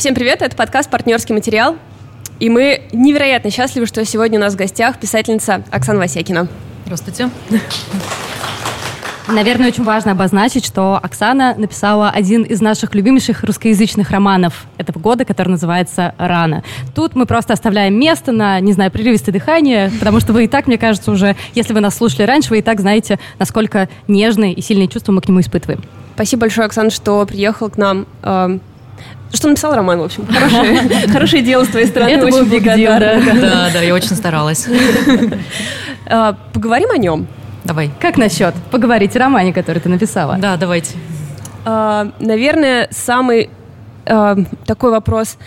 Всем привет, это подкаст «Партнерский материал». И мы невероятно счастливы, что сегодня у нас в гостях писательница Оксана Васякина. Здравствуйте. Наверное, очень важно обозначить, что Оксана написала один из наших любимейших русскоязычных романов этого года, который называется «Рано». Тут мы просто оставляем место на, не знаю, прерывистое дыхание, потому что вы и так, мне кажется, уже, если вы нас слушали раньше, вы и так знаете, насколько нежные и сильные чувства мы к нему испытываем. Спасибо большое, Оксана, что приехал к нам. Эм, что написал роман, в общем. Хорошее, хорошее дело с твоей стороны. Это очень благодарна. Да, да, я очень старалась. Э, поговорим о нем. Давай. Как насчет поговорить о романе, который ты написала? Да, давайте. Э, наверное, самый э, такой вопрос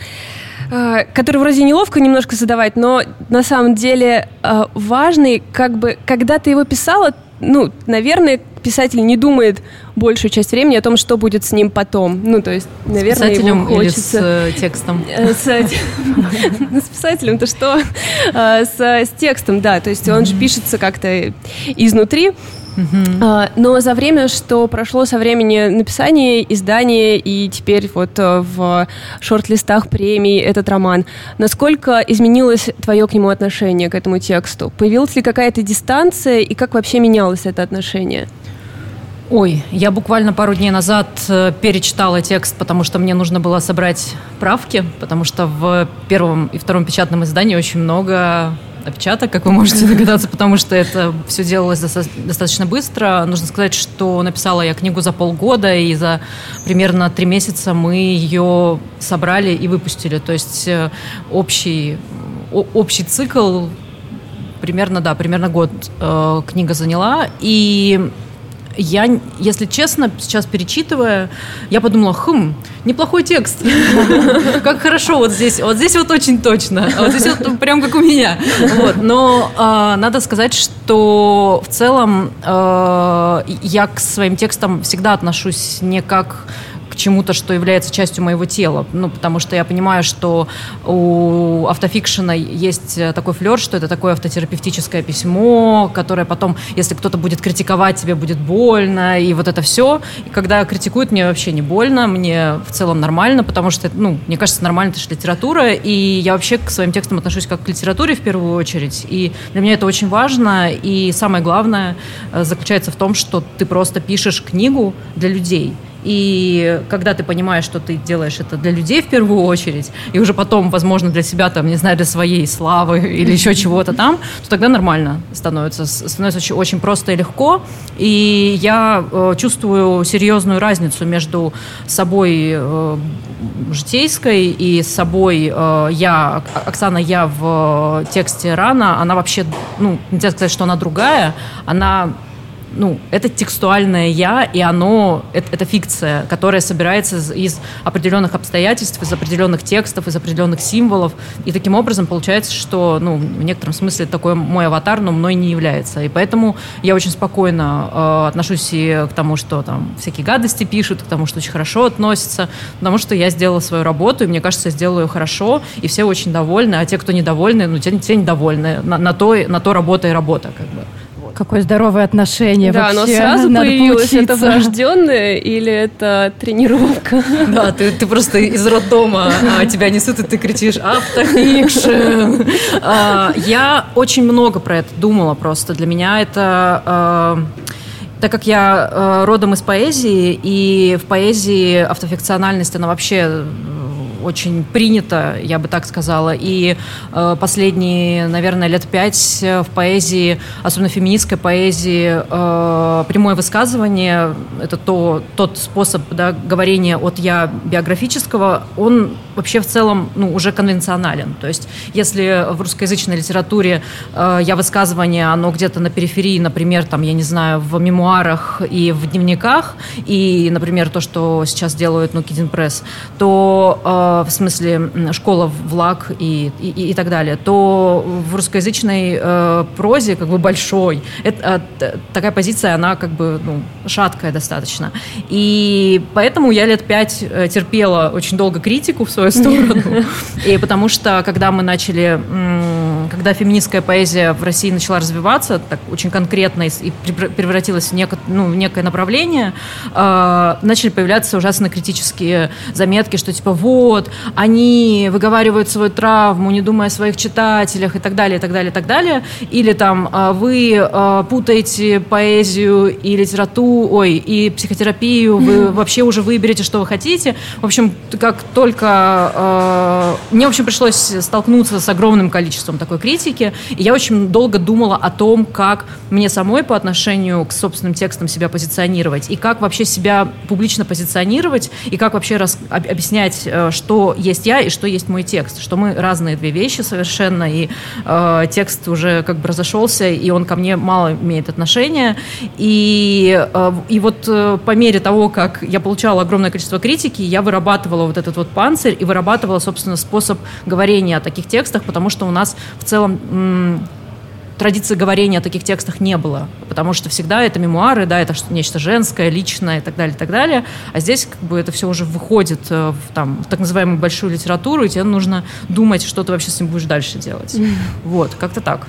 который вроде неловко немножко задавать, но на самом деле важный, как бы, когда ты его писала, ну, наверное, писатель не думает большую часть времени о том, что будет с ним потом. Ну, то есть, наверное, с ему хочется... Или с э, текстом? Э, с, с писателем-то что? Э, с, с текстом, да. То есть он же пишется как-то изнутри. Uh-huh. Но за время, что прошло со времени написания, издания и теперь вот в шорт-листах премий этот роман, насколько изменилось твое к нему отношение, к этому тексту? Появилась ли какая-то дистанция и как вообще менялось это отношение? Ой, я буквально пару дней назад э, перечитала текст, потому что мне нужно было собрать правки, потому что в первом и втором печатном издании очень много опечаток, как вы можете догадаться, потому что это все делалось достаточно быстро. Нужно сказать, что написала я книгу за полгода, и за примерно три месяца мы ее собрали и выпустили. То есть э, общий, общий цикл примерно, да, примерно год э, книга заняла. И я, если честно, сейчас перечитывая, я подумала, хм, неплохой текст. Как хорошо вот здесь, вот здесь вот очень точно, а вот здесь вот прям как у меня. Но э, надо сказать, что в целом э, я к своим текстам всегда отношусь не как к чему-то, что является частью моего тела. Ну, потому что я понимаю, что у автофикшена есть такой флер, что это такое автотерапевтическое письмо, которое потом, если кто-то будет критиковать, тебе будет больно, и вот это все. И когда критикуют, мне вообще не больно, мне в целом нормально, потому что, ну, мне кажется, нормально, это же литература, и я вообще к своим текстам отношусь как к литературе в первую очередь, и для меня это очень важно, и самое главное э, заключается в том, что ты просто пишешь книгу для людей, и когда ты понимаешь, что ты делаешь это для людей в первую очередь, и уже потом, возможно, для себя, там, не знаю, для своей славы или еще чего-то там, то тогда нормально становится. Становится очень, очень просто и легко. И я э, чувствую серьезную разницу между собой э, житейской и собой э, я, Оксана, я в тексте «Рано», она вообще, ну, нельзя сказать, что она другая, она ну, это текстуальное я, и оно, это, это фикция, которая собирается из, из определенных обстоятельств, из определенных текстов, из определенных символов. И таким образом получается, что, ну, в некотором смысле такой мой аватар, но мной не является. И поэтому я очень спокойно э, отношусь и к тому, что там всякие гадости пишут, к тому, что очень хорошо относятся, потому что я сделала свою работу, и мне кажется, я сделаю ее хорошо, и все очень довольны, а те, кто недовольны, ну, те, те недовольны. На, на, то, на то работа и работа, как бы. Какое здоровое отношение да, вообще. Да, но сразу Надо появилось поучиться. это врожденное или это тренировка? Да, ты, ты просто из роддома, а тебя несут, и ты кричишь «Автофикшн!». А, я очень много про это думала просто. Для меня это а, так как я э, родом из поэзии, и в поэзии автофикциональность, она вообще очень принято, я бы так сказала. И э, последние, наверное, лет пять в поэзии, особенно феминистской поэзии, э, прямое высказывание – это то, тот способ да, говорения от «я» биографического, он вообще в целом ну, уже конвенционален. То есть если в русскоязычной литературе э, «я» высказывание, оно где-то на периферии, например, там, я не знаю, в мемуарах и в дневниках, и, например, то, что сейчас делают ну, Кидин Пресс, то э, в смысле школа влаг и, и, и так далее, то в русскоязычной э, прозе как бы большой, это, э, такая позиция, она как бы ну, шаткая достаточно. И поэтому я лет пять э, терпела очень долго критику в сторону. И потому что, когда мы начали, когда феминистская поэзия в России начала развиваться так очень конкретно и превратилась в, неко, ну, в некое направление, э, начали появляться ужасно критические заметки, что типа вот, они выговаривают свою травму, не думая о своих читателях и так далее, и так далее, и так далее. Или там э, вы э, путаете поэзию и литературу, ой, и психотерапию, вы вообще уже выберете, что вы хотите. В общем, как только... Э, мне, в общем, пришлось столкнуться с огромным количеством такой критики, и я очень долго думала о том, как мне самой по отношению к собственным текстам себя позиционировать, и как вообще себя публично позиционировать, и как вообще рас, объяснять, э, что есть я и что есть мой текст, что мы разные две вещи совершенно, и э, текст уже как бы разошелся, и он ко мне мало имеет отношения, и, э, и вот э, по мере того, как я получала огромное количество критики, я вырабатывала вот этот вот панцирь и вырабатывала, собственно, способ говорения о таких текстах, потому что у нас в целом традиции говорения о таких текстах не было, потому что всегда это мемуары, да, это нечто женское, личное и так далее, и так далее. А здесь как бы это все уже выходит э, в, там, в так называемую большую литературу, и тебе нужно думать, что ты вообще с ним будешь дальше делать. Вот, как-то так.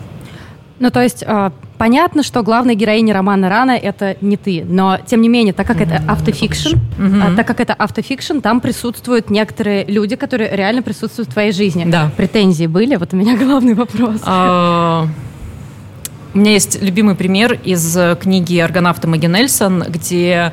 Ну, то есть э, понятно, что главная героиня романа Рана это не ты, но тем не менее, так как это автофикшн, mm-hmm. э, так как это автофикшн, там присутствуют некоторые люди, которые реально присутствуют в твоей жизни. Да. Претензии были? Вот у меня главный вопрос. А, у меня есть любимый пример из книги «Аргонавта Маги Нельсон», где а,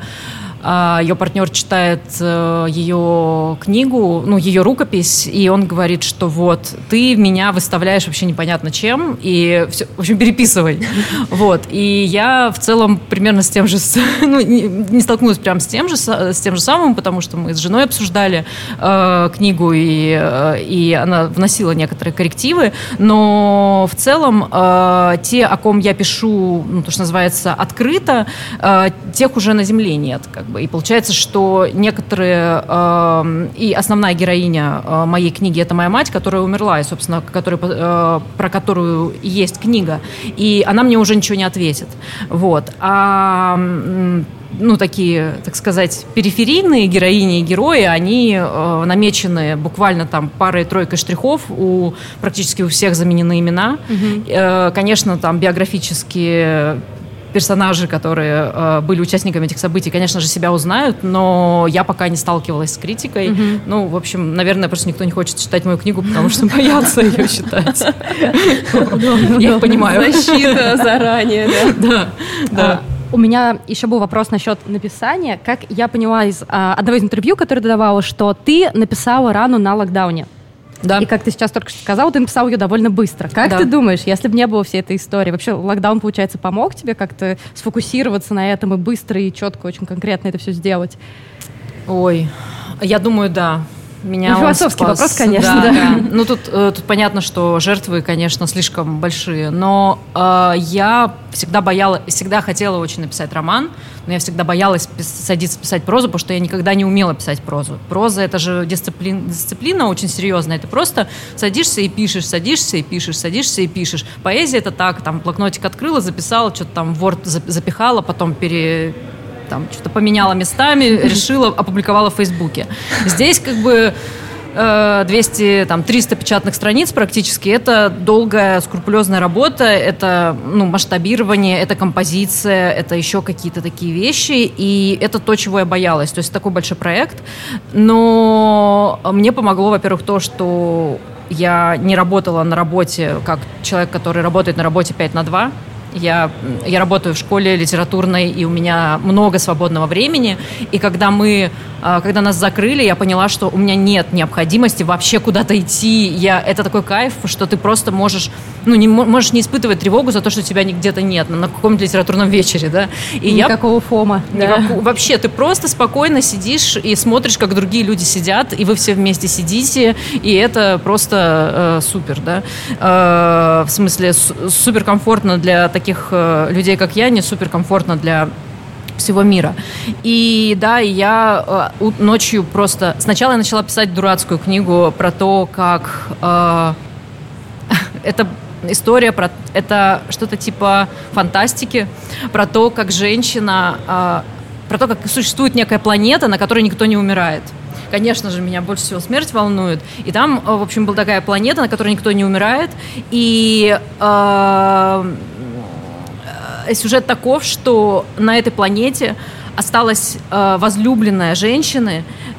ее партнер читает э, ее книгу, ну, ее рукопись, и он говорит, что вот, ты меня выставляешь вообще непонятно чем, и все, в общем, переписывай. Вот. И я в целом примерно с тем же, ну, не, столкнулась прям с тем же, с тем же самым, потому что мы с женой обсуждали э, книгу, и, э, и она вносила некоторые коррективы, но в целом э, те, о ком я пишу, ну, то, что называется, открыто, э, тех уже на земле нет, как бы. И получается, что некоторые... Э, и основная героиня э, моей книги – это моя мать, которая умерла, и, собственно, который, э, про которую есть книга. И она мне уже ничего не ответит. Вот. А ну, такие, так сказать, периферийные героини и герои, они э, намечены буквально там парой-тройкой штрихов, у, практически у всех заменены имена. Угу. Э, конечно, там биографические персонажи, которые э, были участниками этих событий, конечно же, себя узнают, но я пока не сталкивалась с критикой. Mm-hmm. Ну, в общем, наверное, просто никто не хочет читать мою книгу, потому что боятся ее читать. Я их понимаю. Защита заранее, да. Да. У меня еще был вопрос насчет написания. Как я поняла из а, одного из интервью, которое ты давала, что ты написала рану на локдауне. Да. И как ты сейчас только что сказал, ты написал ее довольно быстро. Как да. ты думаешь, если бы не было всей этой истории, вообще локдаун, получается, помог тебе как-то сфокусироваться на этом и быстро и четко, очень конкретно это все сделать? Ой, я думаю, да меня ну, философский спас. вопрос, конечно, да. да. да. Ну, тут, э, тут понятно, что жертвы, конечно, слишком большие, но э, я всегда боялась, всегда хотела очень написать роман, но я всегда боялась садиться писать прозу, потому что я никогда не умела писать прозу. Проза — это же дисциплин, дисциплина очень серьезная, ты просто садишься и пишешь, садишься и пишешь, садишься и пишешь. Поэзия — это так, там, блокнотик открыла, записала, что-то там в Word запихала, потом пере там что-то поменяла местами, решила, опубликовала в Фейсбуке. Здесь как бы 200, э, там, 300 печатных страниц практически. Это долгая, скрупулезная работа, это ну, масштабирование, это композиция, это еще какие-то такие вещи. И это то, чего я боялась. То есть такой большой проект. Но мне помогло, во-первых, то, что я не работала на работе как человек, который работает на работе 5 на 2. Я, я работаю в школе литературной, и у меня много свободного времени. И когда мы а, когда нас закрыли, я поняла, что у меня нет необходимости вообще куда-то идти. Я, это такой кайф, что ты просто можешь, ну, не, можешь не испытывать тревогу за то, что тебя где-то нет на, каком-то литературном вечере, да. И Никакого я, фома. Никак, да. Вообще, ты просто спокойно сидишь и смотришь, как другие люди сидят, и вы все вместе сидите, и это просто э, супер, да. Э, в смысле, супер комфортно для таких э, людей, как я, не супер комфортно для всего мира. И да, я э, ночью просто... Сначала я начала писать дурацкую книгу про то, как... Э, это история про... Это что-то типа фантастики, про то, как женщина... Про то, как существует некая планета, на которой никто не умирает конечно же, меня больше всего смерть волнует. И там, в общем, была такая планета, на которой никто не умирает. И э, сюжет таков, что на этой планете осталась э, возлюбленная женщины, э,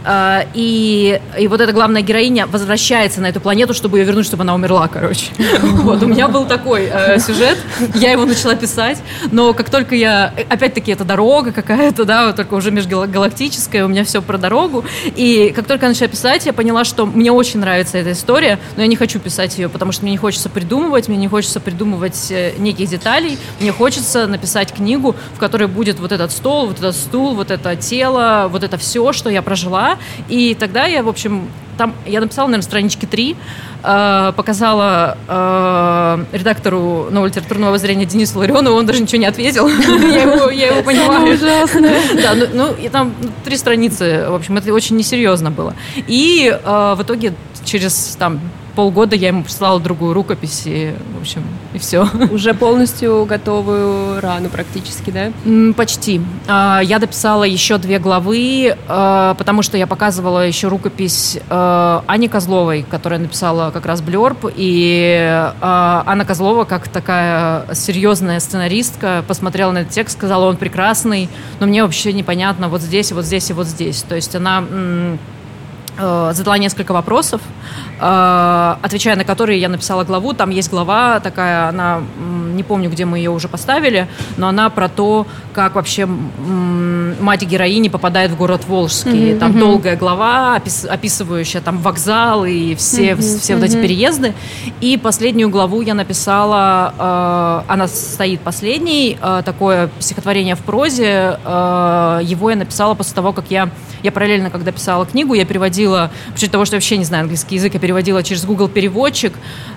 и, и вот эта главная героиня возвращается на эту планету, чтобы ее вернуть, чтобы она умерла, короче. Вот, у меня был такой э, сюжет, я его начала писать, но как только я, опять-таки, это дорога какая-то, да, только уже межгалактическая, у меня все про дорогу, и как только я начала писать, я поняла, что мне очень нравится эта история, но я не хочу писать ее, потому что мне не хочется придумывать, мне не хочется придумывать э, неких деталей, мне хочется написать книгу, в которой будет вот этот стол, вот этот стул, вот это тело, вот это все, что я прожила. И тогда я, в общем, там я написала, наверное, странички три, э, показала э, редактору нового литературного воззрения Денису Ларионову, он даже ничего не ответил. я, его, я его понимаю. Ужасно. да, ну, ну, и там три страницы, в общем, это очень несерьезно было. И э, в итоге через там полгода я ему прислала другую рукопись, и, в общем, и все. Уже полностью готовую рану практически, да? Почти. А, я дописала еще две главы, а, потому что я показывала еще рукопись а, Ани Козловой, которая написала как раз Блерб, и Анна Козлова, как такая серьезная сценаристка, посмотрела на этот текст, сказала, он прекрасный, но мне вообще непонятно вот здесь, вот здесь и вот здесь. То есть она задала несколько вопросов, э, отвечая на которые я написала главу. Там есть глава такая, она, не помню, где мы ее уже поставили, но она про то, как вообще мать героини попадает в город Волжский. Mm-hmm, там mm-hmm. долгая глава, описывающая там вокзал и все, mm-hmm, все mm-hmm. вот эти переезды. И последнюю главу я написала, э, она стоит последней, такое стихотворение в прозе. Его я написала после того, как я, я параллельно, когда писала книгу, я переводила переводила, после того, что вообще не знаю английский язык, я переводила через Google переводчик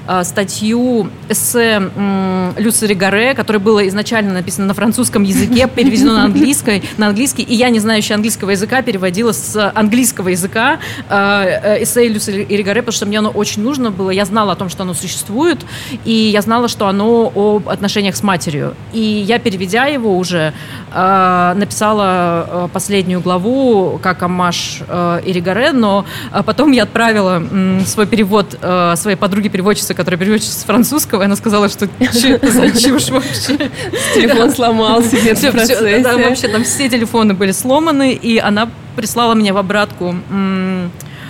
э, статью эссе э, Люси Ригаре, которое было изначально написано на французском языке, переведено на английский, на английский, и я, не знающая английского языка, переводила с английского языка э, эссе Люси Ригаре, потому что мне оно очень нужно было. Я знала о том, что оно существует, и я знала, что оно об отношениях с матерью. И я, переведя его уже, э, написала э, последнюю главу как амаш э, Иригаре, но а потом я отправила свой перевод э, своей подруге-переводчице, которая переводчица с французского, и она сказала, что что это за чушь вообще? Телефон сломался где-то в процессе. Да, вообще там все телефоны были сломаны, и она прислала мне в обратку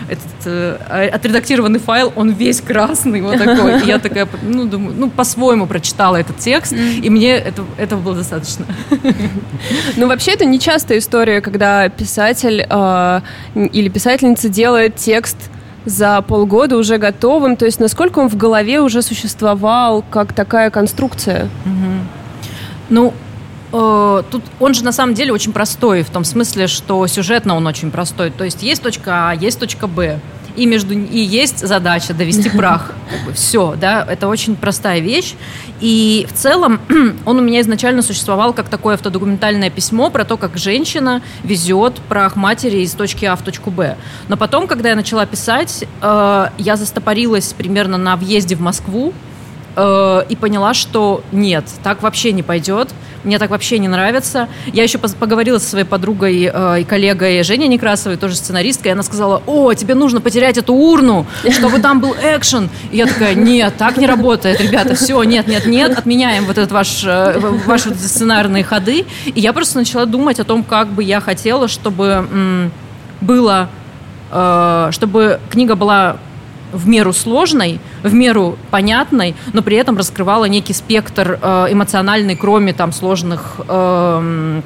этот э, отредактированный файл, он весь красный, вот такой. И я такая, ну, думаю, ну, по-своему прочитала этот текст, mm. и мне это, этого было достаточно. Ну, вообще, это не частая история, когда писатель э, или писательница делает текст за полгода уже готовым, то есть насколько он в голове уже существовал как такая конструкция? Mm-hmm. Ну, Э, тут он же на самом деле очень простой, в том смысле, что сюжетно он очень простой. То есть есть точка А, есть точка Б. И, между, и есть задача довести прах. Как бы, все, да, это очень простая вещь. И в целом он у меня изначально существовал как такое автодокументальное письмо про то, как женщина везет прах матери из точки А в точку Б. Но потом, когда я начала писать, э, я застопорилась примерно на въезде в Москву, э, и поняла, что нет, так вообще не пойдет, мне так вообще не нравится. Я еще поговорила со своей подругой э, и коллегой Женей Некрасовой, тоже сценаристкой, и она сказала, о, тебе нужно потерять эту урну, чтобы там был экшен. И я такая, нет, так не работает, ребята, все, нет, нет, нет, отменяем вот этот ваш, э, ваши сценарные ходы. И я просто начала думать о том, как бы я хотела, чтобы м, было, э, чтобы книга была в меру сложной, в меру понятной, но при этом раскрывала некий спектр э, эмоциональный, кроме там сложных э,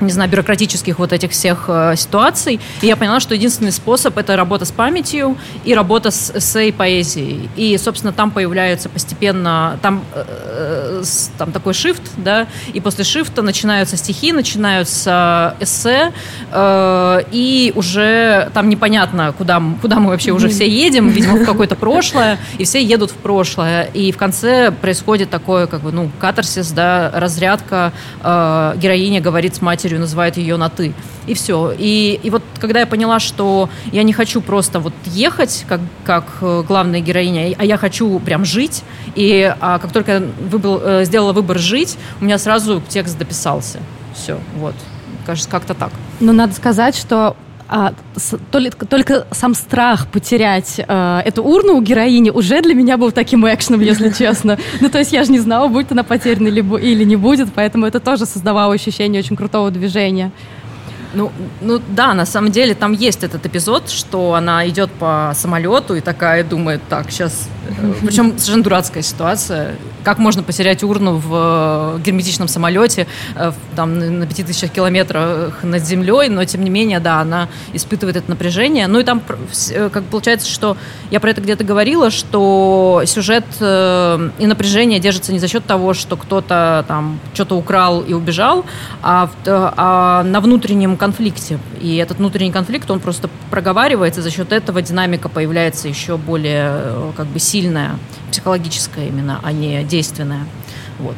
не знаю, бюрократических вот этих всех э, ситуаций. И я поняла, что единственный способ – это работа с памятью и работа с эссе и поэзией. И, собственно, там появляются постепенно, там, э, с, там такой shift, да, и после шифта начинаются стихи, начинаются эссе, э, и уже там непонятно, куда, куда мы вообще уже все едем, видимо, в какое-то прошлое, и все едут в прошлое. И в конце происходит такое, как бы, ну, катарсис, да, разрядка, э, героиня говорит с матерью матерью, называет ее на «ты». И все. И, и вот когда я поняла, что я не хочу просто вот ехать, как, как э, главная героиня, а я хочу прям жить, и а как только я выбрал, э, сделала выбор жить, у меня сразу текст дописался. Все, вот. Кажется, как-то так. Но надо сказать, что а, с, только, только сам страх потерять а, эту урну у героини уже для меня был таким экшеном, если честно. Ну, то есть я же не знала, будет она потеряна или, или не будет, поэтому это тоже создавало ощущение очень крутого движения. Ну, ну да, на самом деле там есть этот эпизод, что она идет по самолету и такая думает, так, сейчас... Э, Причем совершенно дурацкая ситуация. Как можно потерять урну в э, герметичном самолете э, там, на 5000 километрах над землей, но тем не менее, да, она испытывает это напряжение. Ну и там как получается, что я про это где-то говорила, что сюжет и напряжение держится не за счет того, что кто-то там что-то украл и убежал, а, а на внутреннем конфликте. И этот внутренний конфликт, он просто проговаривается, за счет этого динамика появляется еще более э, как бы сильная, психологическая именно, а не действенная. Вот.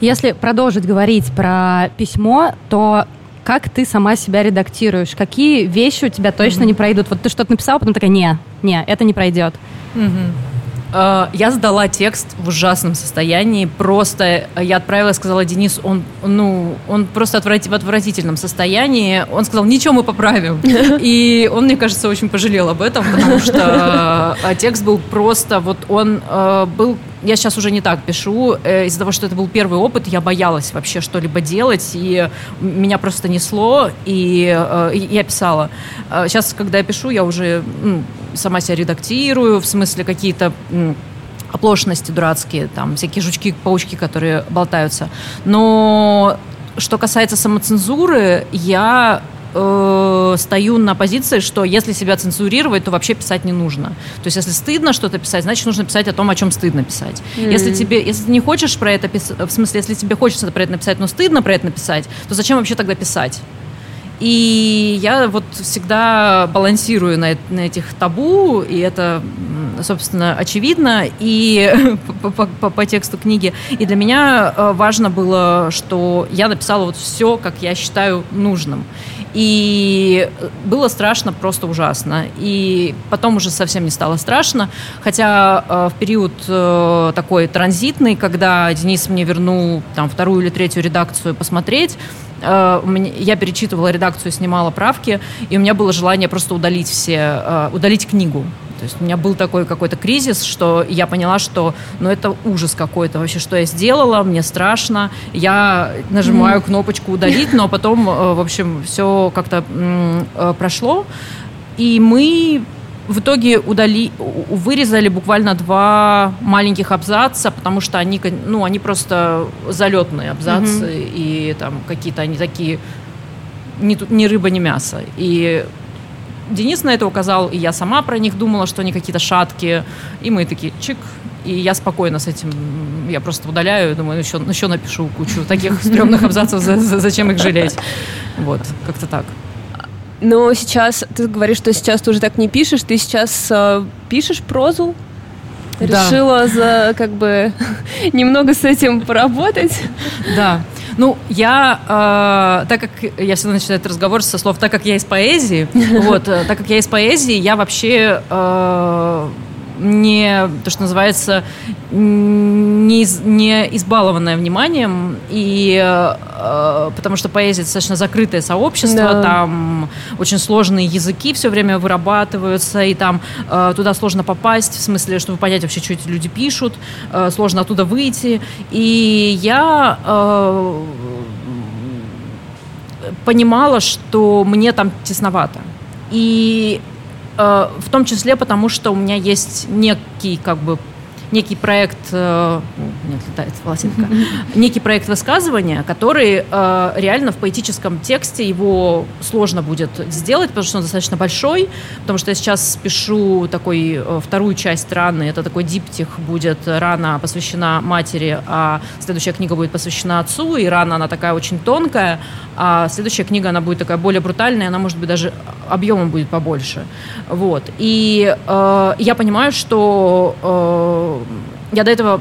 Если продолжить говорить про письмо, то как ты сама себя редактируешь? Какие вещи у тебя точно mm-hmm. не пройдут? Вот ты что-то написала, потом такая, не, не, это не пройдет. Mm-hmm. Э, я сдала текст в ужасном состоянии. Просто я отправила, сказала Денис, он, ну, он просто отврати, в отвратительном состоянии. Он сказал, ничего, мы поправим. И он, мне кажется, очень пожалел об этом, потому что э, текст был просто, вот он э, был я сейчас уже не так пишу. Из-за того, что это был первый опыт, я боялась вообще что-либо делать, и меня просто несло, и, и я писала. Сейчас, когда я пишу, я уже ну, сама себя редактирую, в смысле какие-то оплошности дурацкие, там всякие жучки-паучки, которые болтаются. Но что касается самоцензуры, я э, стою на позиции, что если себя цензурировать, то вообще писать не нужно. То есть, если стыдно что-то писать, значит, нужно писать о том, о чем стыдно писать. Mm-hmm. Если тебе, если ты не хочешь про это писать, в смысле, если тебе хочется про это написать, но стыдно про это написать, то зачем вообще тогда писать? И я вот всегда балансирую на, на этих табу, и это, собственно, очевидно, и по, по, по, по тексту книги. И для меня э, важно было, что я написала вот все, как я считаю нужным. И было страшно, просто ужасно. И потом уже совсем не стало страшно. Хотя э, в период э, такой транзитный, когда Денис мне вернул там, вторую или третью редакцию посмотреть, я перечитывала редакцию, снимала правки, и у меня было желание просто удалить все, э, удалить книгу. То есть у меня был такой какой-то кризис, что я поняла, что ну, это ужас какой-то вообще, что я сделала, мне страшно. Я нажимаю кнопочку удалить, но потом, э, в общем, все как-то э, прошло. И мы в итоге удали, вырезали буквально два маленьких абзаца, потому что они, ну, они просто залетные абзацы, mm-hmm. и там какие-то они такие ни, ни рыба, ни мясо. И Денис на это указал, и я сама про них думала, что они какие-то шаткие. И мы такие, чик, и я спокойно с этим, я просто удаляю, думаю, еще, еще напишу кучу таких стрёмных абзацев, зачем их жалеть. Вот, как-то так. Но сейчас, ты говоришь, что сейчас ты уже так не пишешь, ты сейчас э, пишешь прозу? Да. Решила за, как бы, немного с этим поработать? Да. Ну, я, э, так как я всегда начинаю этот разговор со слов «так как я из поэзии», вот, э, так как я из поэзии, я вообще э, не, то, что называется, не, из, не избалованная вниманием, и, э, потому что поэзия достаточно закрытое сообщество, да. там очень сложные языки все время вырабатываются, и там э, туда сложно попасть, в смысле, чтобы понять вообще, что эти люди пишут, э, сложно оттуда выйти. И я э, понимала, что мне там тесновато. И в том числе потому, что у меня есть некий как бы некий проект, э, нет, летает волосинка, некий проект высказывания, который э, реально в поэтическом тексте его сложно будет сделать, потому что он достаточно большой, потому что я сейчас пишу такой э, вторую часть раны, это такой диптих будет, рана посвящена матери, а следующая книга будет посвящена отцу, и рана она такая очень тонкая, а следующая книга она будет такая более брутальная, она может быть даже объемом будет побольше, вот, и э, я понимаю, что я до этого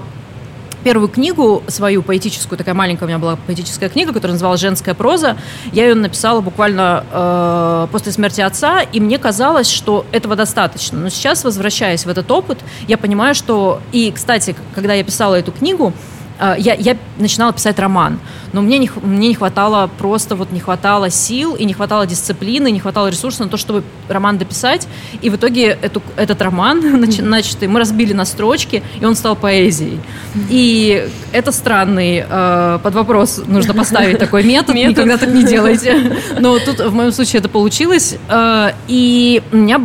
первую книгу свою поэтическую, такая маленькая у меня была поэтическая книга, которая называлась «Женская проза». Я ее написала буквально э, после смерти отца, и мне казалось, что этого достаточно. Но сейчас, возвращаясь в этот опыт, я понимаю, что... И, кстати, когда я писала эту книгу, я, я начинала писать роман, но мне не, мне не хватало просто вот не хватало сил и не хватало дисциплины, не хватало ресурсов на то, чтобы роман дописать. И в итоге эту, этот роман, начатый, мы разбили на строчки, и он стал поэзией. И это странный э, под вопрос нужно поставить такой метод, никогда так не делайте. Но тут в моем случае это получилось. Э, и у меня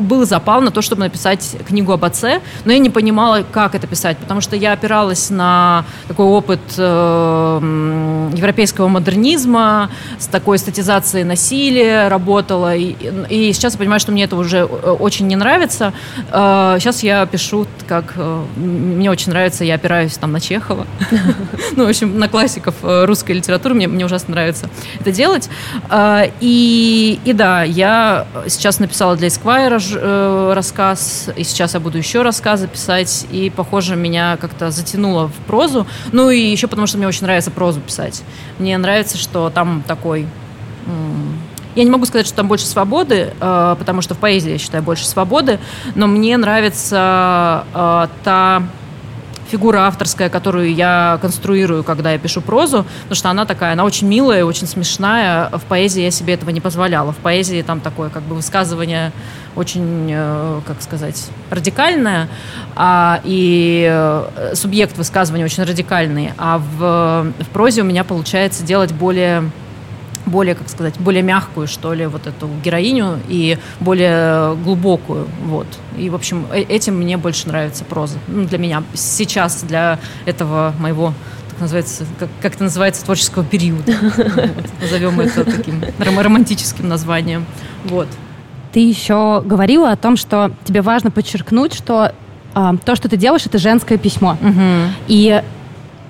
был запал на то, чтобы написать книгу об отце, но я не понимала, как это писать, потому что я опиралась на такой опыт э, европейского модернизма, с такой статизацией насилия работала, и, и сейчас я понимаю, что мне это уже э, очень не нравится. Э, сейчас я пишу, как э, мне очень нравится, я опираюсь там на Чехова, ну, в общем, на классиков э, русской литературы, мне, мне ужасно нравится это делать. Э, и, и да, я сейчас написала для Esquire э, рассказ, и сейчас я буду еще рассказы писать, и, похоже, меня как-то затянуло в прозу. Ну и еще потому, что мне очень нравится прозу писать. Мне нравится, что там такой... Я не могу сказать, что там больше свободы, э, потому что в поэзии, я считаю, больше свободы, но мне нравится э, та фигура авторская, которую я конструирую, когда я пишу прозу, потому что она такая, она очень милая, очень смешная. В поэзии я себе этого не позволяла. В поэзии там такое как бы высказывание очень, э, как сказать, радикальное, а, и э, субъект высказывания очень радикальный, а в, в прозе у меня получается делать более более, как сказать, более мягкую, что ли, вот эту героиню и более глубокую, вот. И, в общем, э, этим мне больше нравится проза. Ну, для меня сейчас, для этого моего называется, как, как это называется, творческого периода. Вот, назовем это таким романтическим названием. Вот. Ты еще говорила о том, что тебе важно подчеркнуть, что э, то, что ты делаешь, это женское письмо. Угу. И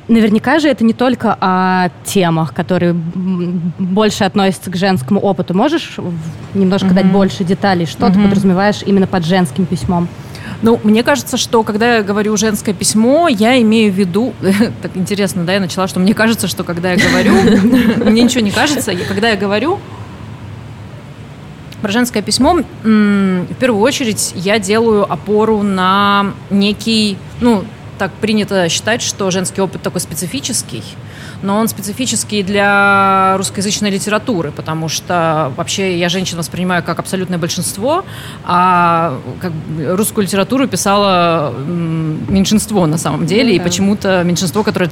Наверняка же это не только о темах, которые больше относятся к женскому опыту. Можешь немножко mm-hmm. дать больше деталей, что mm-hmm. ты подразумеваешь именно под женским письмом? Ну, мне кажется, что когда я говорю женское письмо, я имею в виду... Так интересно, да, я начала, что мне кажется, что когда я говорю... Мне ничего не кажется. Когда я говорю про женское письмо, в первую очередь я делаю опору на некий, ну, так принято считать, что женский опыт такой специфический, но он специфический для русскоязычной литературы, потому что вообще я женщин воспринимаю как абсолютное большинство, а как русскую литературу писало меньшинство на самом деле, ну, и почему-то меньшинство, которое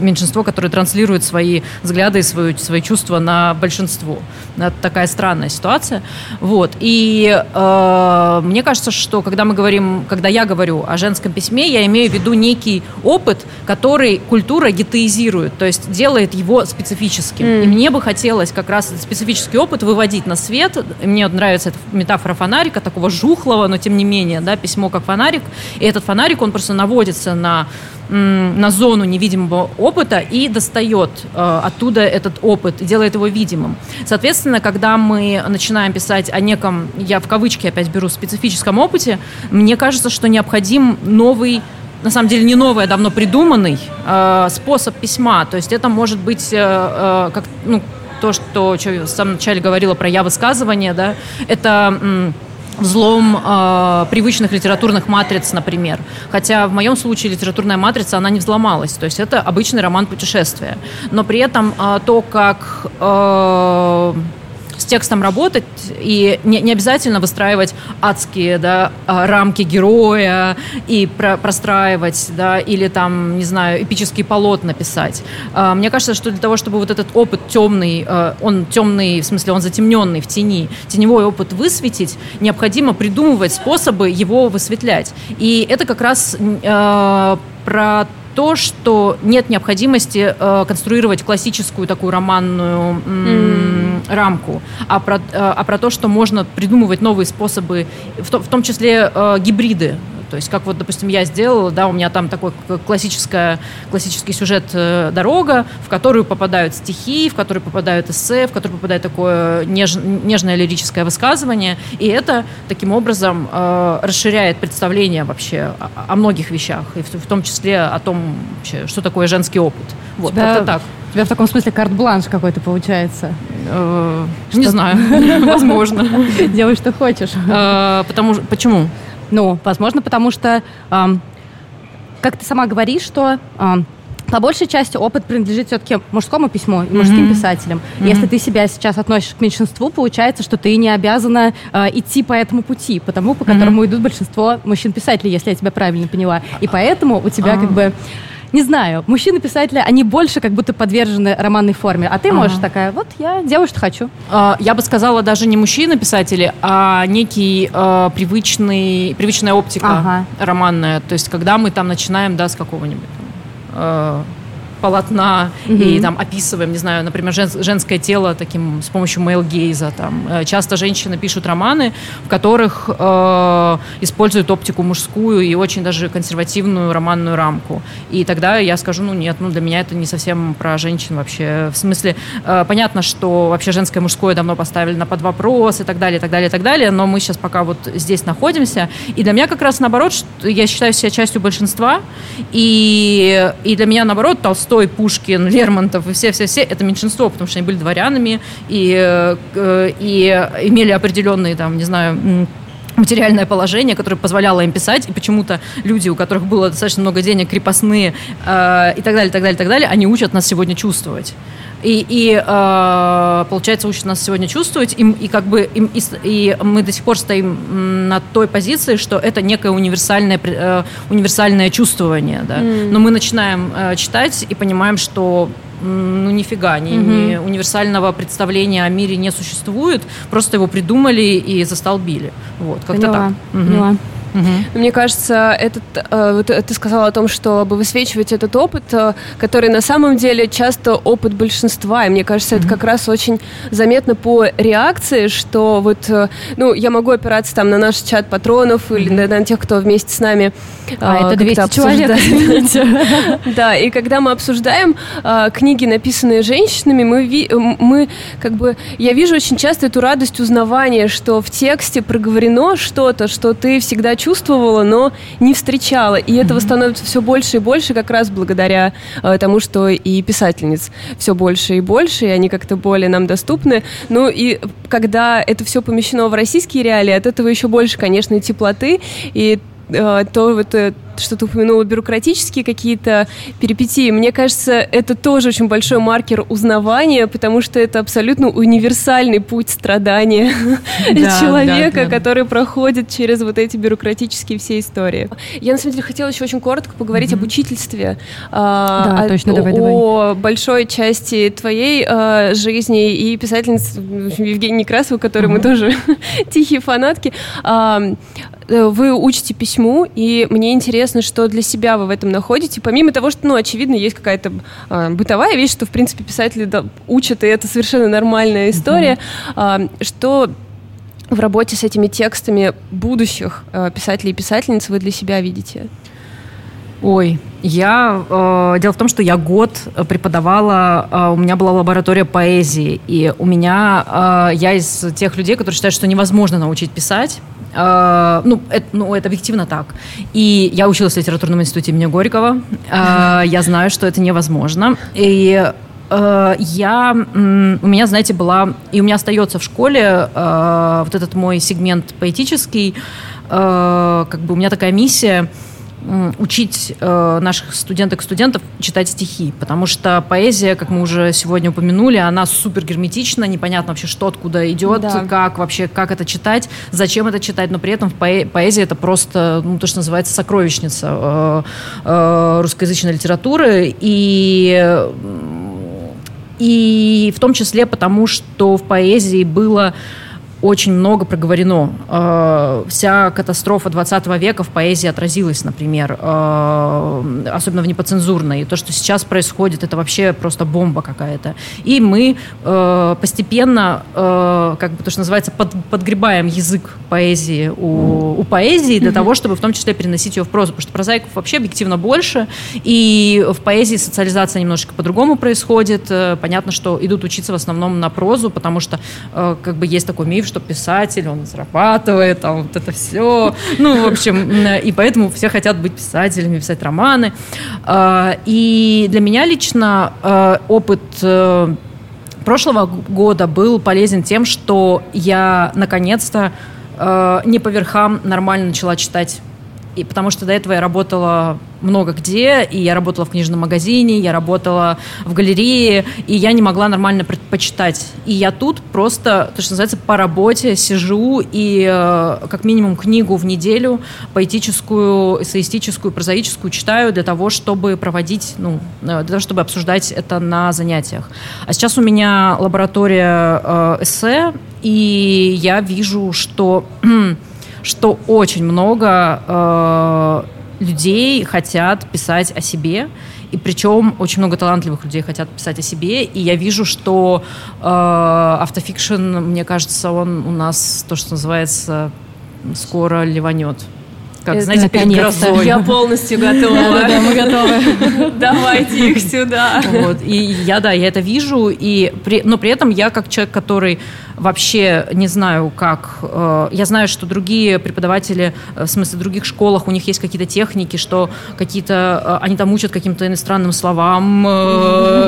меньшинство, которое транслирует свои взгляды и свои, свои чувства на большинство. Это такая странная ситуация. Вот. И э, мне кажется, что когда мы говорим, когда я говорю о женском письме, я имею в виду некий опыт, который культура гетеизирует, то есть делает его специфическим. Mm. И мне бы хотелось как раз этот специфический опыт выводить на свет. Мне нравится эта метафора фонарика, такого жухлого, но тем не менее, да, письмо как фонарик. И этот фонарик, он просто наводится на на зону невидимого опыта и достает э, оттуда этот опыт, делает его видимым. Соответственно, когда мы начинаем писать о неком, я в кавычки опять беру, специфическом опыте, мне кажется, что необходим новый на самом деле не новый, а давно придуманный э, способ письма. То есть это может быть э, э, как ну, то, что, что я в самом начале говорила про я высказывание, да, это взлом э, привычных литературных матриц, например. Хотя в моем случае литературная матрица, она не взломалась. То есть это обычный роман путешествия. Но при этом э, то, как... Э, с текстом работать и не, не обязательно выстраивать адские да, а, рамки героя и про, простраивать, да, или там, не знаю, эпический полотна писать. А, мне кажется, что для того, чтобы вот этот опыт темный, а, он темный, в смысле, он затемненный в тени, теневой опыт высветить, необходимо придумывать способы его высветлять. И это как раз про то, что нет необходимости э, конструировать классическую такую романную mm. рамку, а про, э, а про то, что можно придумывать новые способы, в, то, в том числе э, гибриды то есть, как вот, допустим, я сделала, да, у меня там такой классическая, классический сюжет э, «Дорога», в которую попадают стихи, в который попадают эссе, в который попадает такое неж, нежное лирическое высказывание. И это таким образом э, расширяет представление вообще о, о многих вещах, и в, в том числе о том, вообще, что такое женский опыт. Вот, тебя, как-то так. У тебя в таком смысле карт-бланш какой-то получается? Э, не знаю, возможно. Делай, что хочешь. Э, потому Почему? Ну, возможно, потому что, эм, как ты сама говоришь, что эм, по большей части опыт принадлежит все-таки мужскому письму и мужским mm-hmm. писателям. Mm-hmm. Если ты себя сейчас относишь к меньшинству, получается, что ты не обязана э, идти по этому пути, по тому, по которому mm-hmm. идут большинство мужчин-писателей, если я тебя правильно поняла. И поэтому у тебя uh-huh. как бы не знаю, мужчины-писатели, они больше как будто подвержены романной форме, а ты ага. можешь такая, вот я делаю, что хочу. А, я бы сказала, даже не мужчины-писатели, а некий а, привычный, привычная оптика ага. романная. То есть, когда мы там начинаем, да, с какого-нибудь а, полотна угу. и там описываем, не знаю, например, жен, женское тело таким с помощью мейл-гейза. Там. Э, часто женщины пишут романы, в которых э, используют оптику мужскую и очень даже консервативную романную рамку. И тогда я скажу, ну нет, ну для меня это не совсем про женщин вообще. В смысле, э, понятно, что вообще женское и мужское давно поставлено под вопрос и так далее, и так далее, и так далее, но мы сейчас пока вот здесь находимся. И для меня как раз наоборот, я считаю себя частью большинства, и, и для меня наоборот Толстой Толстой, Пушкин, Лермонтов и все-все-все, это меньшинство, потому что они были дворянами и, э, и имели определенные, там, не знаю, материальное положение, которое позволяло им писать, и почему-то люди, у которых было достаточно много денег, крепостные э, и так далее, так далее, так далее, они учат нас сегодня чувствовать. И, и э, получается, учат нас сегодня чувствовать, и, и как бы и, и мы до сих пор стоим на той позиции, что это некое универсальное, э, универсальное чувствование, да. Mm. Но мы начинаем э, читать и понимаем, что ну нифига, ни, угу. ни универсального представления о мире не существует, просто его придумали и застолбили. Вот, как-то так. Угу. Угу. Мне кажется, этот, э, вот ты сказала о том, чтобы высвечивать этот опыт, э, который на самом деле часто опыт большинства. И мне кажется, угу. это как раз очень заметно по реакции, что вот, э, ну, я могу опираться там на наш чат патронов или на, на тех, кто вместе с нами. А, это 200 человек, Да, и когда мы обсуждаем книги, написанные женщинами, мы, мы как бы, я вижу очень часто эту радость узнавания, что в тексте проговорено что-то, что ты всегда чувствовала, но не встречала. И этого mm-hmm. становится все больше и больше как раз благодаря э, тому, что и писательниц все больше и больше, и они как-то более нам доступны. Ну и когда это все помещено в российские реалии, от этого еще больше, конечно, теплоты, и э, то вот э, что ты упомянула, бюрократические какие-то перипетии, мне кажется, это тоже очень большой маркер узнавания, потому что это абсолютно универсальный путь страдания да, человека, да, да. который проходит через вот эти бюрократические все истории. Я, на самом деле, хотела еще очень коротко поговорить mm-hmm. об учительстве. А, да, о, точно, давай, о давай. большой части твоей а, жизни и писательницы Евгении Некрасовой, которой mm-hmm. мы тоже тихие фанатки. А, э, вы учите письму, и мне интересно, интересно, что для себя вы в этом находите, помимо того, что, ну, очевидно, есть какая-то э, бытовая вещь, что, в принципе, писатели да, учат, и это совершенно нормальная история, mm-hmm. э, что в работе с этими текстами будущих э, писателей и писательниц вы для себя видите? Ой, я э, дело в том, что я год преподавала, э, у меня была лаборатория поэзии, и у меня э, я из тех людей, которые считают, что невозможно научить писать. Э, ну, это, ну, это объективно так. И я училась в литературном институте имени Горького. Э, я знаю, что это невозможно. И э, я, у меня, знаете, была, и у меня остается в школе э, вот этот мой сегмент поэтический, э, как бы у меня такая миссия – учить э, наших студенток и студентов читать стихи, потому что поэзия, как мы уже сегодня упомянули, она супер герметична, непонятно вообще, что откуда идет, да. как вообще, как это читать, зачем это читать, но при этом в поэ- поэзии это просто, ну, то, что называется, сокровищница э, э, русскоязычной литературы, и, и в том числе потому, что в поэзии было очень много проговорено. Э, вся катастрофа 20 века в поэзии отразилась, например, э, особенно в непоцензурной. И то, что сейчас происходит, это вообще просто бомба какая-то. И мы э, постепенно, как бы то, что называется, под, подгребаем язык поэзии у, у поэзии для того, чтобы в том числе переносить ее в прозу. Потому что прозаиков вообще объективно больше, и в поэзии социализация немножко по-другому происходит. Понятно, что идут учиться в основном на прозу, потому что как бы есть такой миф, что писатель, он зарабатывает, там вот это все. Ну, в общем, и поэтому все хотят быть писателями, писать романы. А, и для меня лично а, опыт э, прошлого года был полезен тем, что я наконец-то э, не по верхам нормально начала читать и потому что до этого я работала много где, и я работала в книжном магазине, я работала в галерее, и я не могла нормально предпочитать. И я тут просто, то, что называется, по работе сижу и э, как минимум книгу в неделю, поэтическую, эссеистическую, прозаическую читаю для того, чтобы проводить, ну, э, для того, чтобы обсуждать это на занятиях. А сейчас у меня лаборатория э, эссе, и я вижу, что что очень много э, людей хотят писать о себе, и причем очень много талантливых людей хотят писать о себе, и я вижу, что э, мне кажется, он у нас, то, что называется, скоро ливанет. Как, Это знаете, перед грозой. Я полностью готова. Да, мы готовы. Давайте их сюда. Вот. И я, да, я это вижу, и при, но при этом я как человек, который вообще не знаю, как. Э, я знаю, что другие преподаватели, э, в смысле, в других школах, у них есть какие-то техники, что какие-то, э, они там учат каким-то иностранным словам,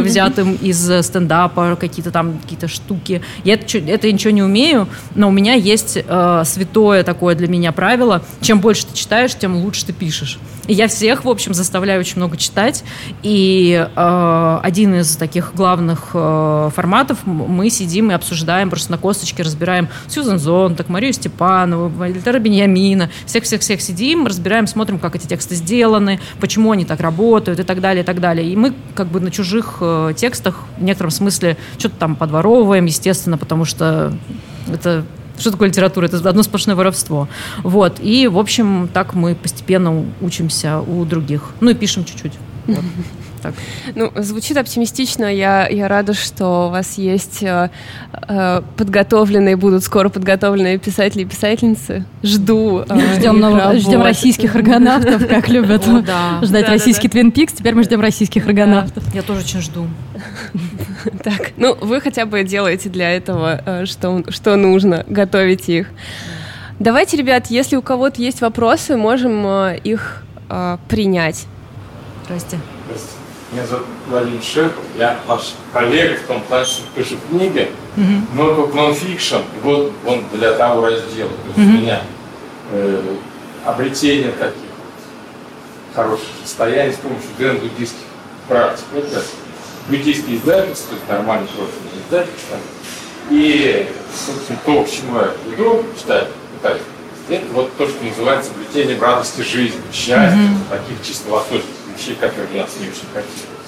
взятым из стендапа, какие-то там какие-то штуки. Я это, это ничего не умею, но у меня есть святое такое для меня правило. Чем больше ты читаешь, тем лучше ты пишешь. И я всех, в общем, заставляю очень много читать. И э, один из таких главных э, форматов мы сидим и обсуждаем, просто на косточке разбираем Сьюзан Зонтак, Марию Степанову, Вальтера Беньямина. Всех-всех-всех сидим, разбираем, смотрим, как эти тексты сделаны, почему они так работают и так далее, и так далее. И мы как бы на чужих э, текстах в некотором смысле что-то там подворовываем, естественно, потому что это что такое литература? Это одно сплошное воровство. Вот. И, в общем, так мы постепенно учимся у других. Ну и пишем чуть-чуть. Вот. Так. Ну, звучит оптимистично. Я, я рада, что у вас есть э, э, подготовленные, будут скоро подготовленные писатели и писательницы. Жду. Э, ждем, нового, ждем российских аргонавтов, как любят О, да. ждать да, российский да, Твин Пикс. Теперь мы ждем российских аргонавтов. Я тоже очень жду. Так, ну вы хотя бы делаете для этого, э, что, что нужно, готовите их. Давайте, ребят, если у кого-то есть вопросы, можем э, их э, принять. Здрасте. Здравствуйте. Меня зовут Владимир Шехов, я ваш коллега в том плане, что пишу книги, mm-hmm. но как нонфикшн, вот он для того раздела, то есть у меня э, обретение таких хороших состояний с помощью дзен-буддийских практик. Это буддийские издательства, то есть нормальные профильные издательства. И, собственно, то, к чему я иду читать, пытаюсь, это вот то, что называется обретением радости жизни, счастья, mm-hmm. таких чисто восточных вещей, которые нас не очень хотелось.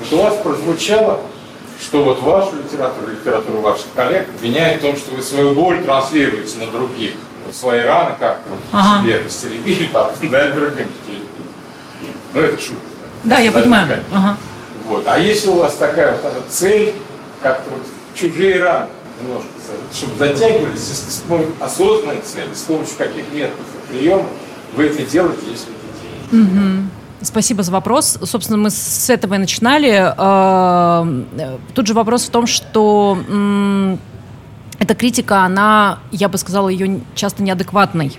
Вот у вас прозвучало, что вот вашу литературу, литературу ваших коллег обвиняет в том, что вы свою боль транслируете на других. Вот свои раны как-то вот ага. себе растеребили, потом дали другим Ну, это шутка. Да, я понимаю. Ага. Вот. А если у вас такая вот цель, как-то вот чужие раны, немножко, чтобы затягивались, помощью осознанной цели, с помощью каких методов и приемов вы это делаете, если это делаете. Угу. Спасибо за вопрос. Собственно, мы с этого и начинали. Э, тут же вопрос в том, что эта критика, она, я бы сказала, ее часто неадекватной.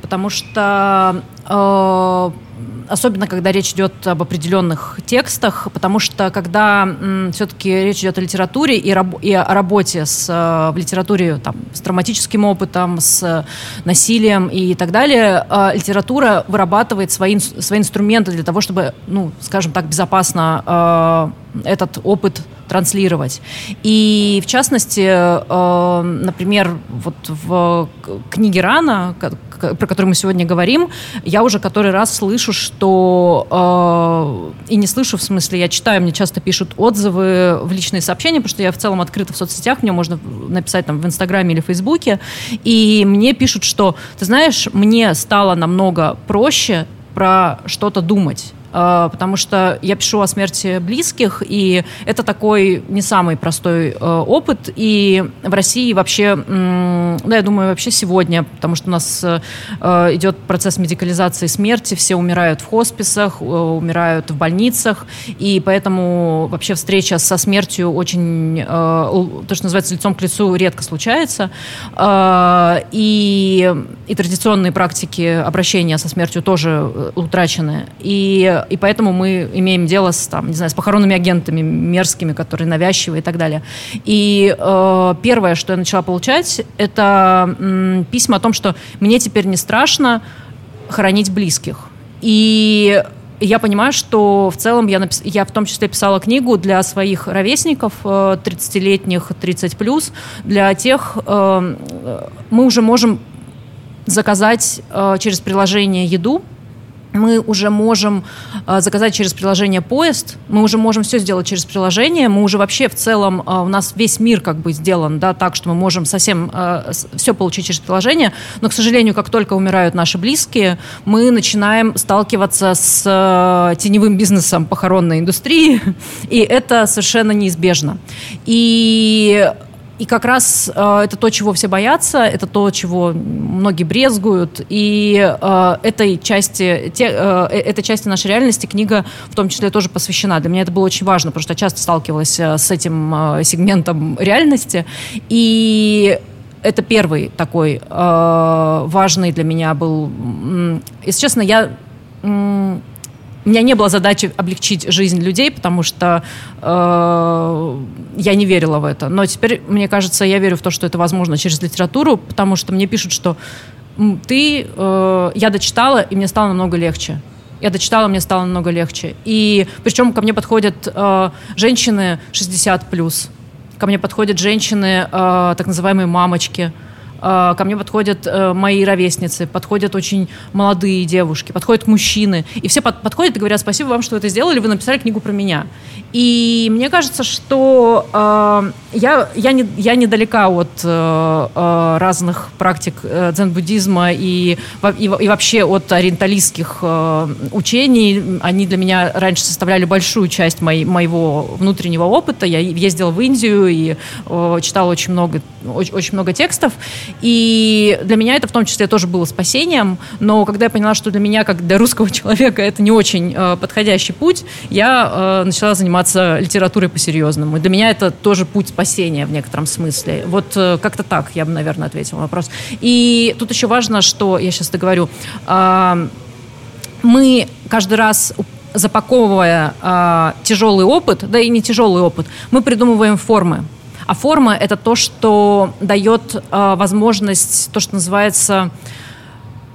Потому что особенно когда речь идет об определенных текстах, потому что когда все-таки речь идет о литературе и, раб- и о работе с, э, в литературе там, с травматическим опытом, с насилием и так далее, э, литература вырабатывает свои, свои инструменты для того, чтобы, ну, скажем так, безопасно э, этот опыт транслировать. И в частности, э, например, вот в книге Рана, про которую мы сегодня говорим, я уже который раз слышу, что э, и не слышу, в смысле, я читаю, мне часто пишут отзывы в личные сообщения, потому что я в целом открыта в соцсетях, мне можно написать там в Инстаграме или Фейсбуке, и мне пишут, что, ты знаешь, мне стало намного проще про что-то думать. А, потому что я пишу о смерти близких, и это такой не самый простой э, опыт. И в России вообще, да, я думаю, вообще сегодня, потому что у нас э, идет процесс медикализации смерти, все умирают в хосписах, э, умирают в больницах, и поэтому вообще встреча со смертью очень, то, что называется, лицом к лицу редко случается. И, и традиционные практики обращения со смертью тоже утрачены. И и поэтому мы имеем дело с, там, не знаю, с похоронными агентами мерзкими, которые навязчивые и так далее. И э, первое, что я начала получать, это м, письма о том, что мне теперь не страшно хоронить близких. И я понимаю, что в целом я, напис... я в том числе писала книгу для своих ровесников, 30-летних, 30+, для тех, э, мы уже можем заказать э, через приложение еду, мы уже можем э, заказать через приложение поезд, мы уже можем все сделать через приложение, мы уже вообще в целом, э, у нас весь мир как бы сделан, да, так, что мы можем совсем э, все получить через приложение, но, к сожалению, как только умирают наши близкие, мы начинаем сталкиваться с теневым бизнесом похоронной индустрии, и это совершенно неизбежно. И и как раз э, это то, чего все боятся, это то, чего многие брезгуют. И э, этой, части, те, э, э, этой части нашей реальности книга в том числе тоже посвящена. Для меня это было очень важно, потому что я часто сталкивалась э, с этим э, сегментом реальности. И это первый такой э, важный для меня был. Если честно, я у меня не было задачи облегчить жизнь людей, потому что э, я не верила в это. Но теперь, мне кажется, я верю в то, что это возможно через литературу, потому что мне пишут, что ты, э, я дочитала, и мне стало намного легче. Я дочитала, мне стало намного легче. И причем ко мне подходят э, женщины 60 плюс, ко мне подходят женщины, э, так называемые мамочки, ко мне подходят э, мои ровесницы, подходят очень молодые девушки, подходят мужчины. И все под, подходят и говорят, спасибо вам, что вы это сделали, вы написали книгу про меня. И мне кажется, что э, я, я, не, я недалека от э, э разных практик э, дзен-буддизма и, и, и вообще от ориенталистских э, учений. Они для меня раньше составляли большую часть моей, моего внутреннего опыта. Я ездила в Индию и э, читала очень много, очень, очень много текстов. И для меня это в том числе тоже было спасением, но когда я поняла, что для меня, как для русского человека, это не очень э, подходящий путь, я э, начала заниматься литературой по-серьезному. И для меня это тоже путь спасения в некотором смысле. Вот э, как-то так я бы, наверное, ответила на вопрос. И тут еще важно, что, я сейчас договорю, э, мы каждый раз запаковывая э, тяжелый опыт, да и не тяжелый опыт, мы придумываем формы. А форма — это то, что дает э, возможность, то, что называется,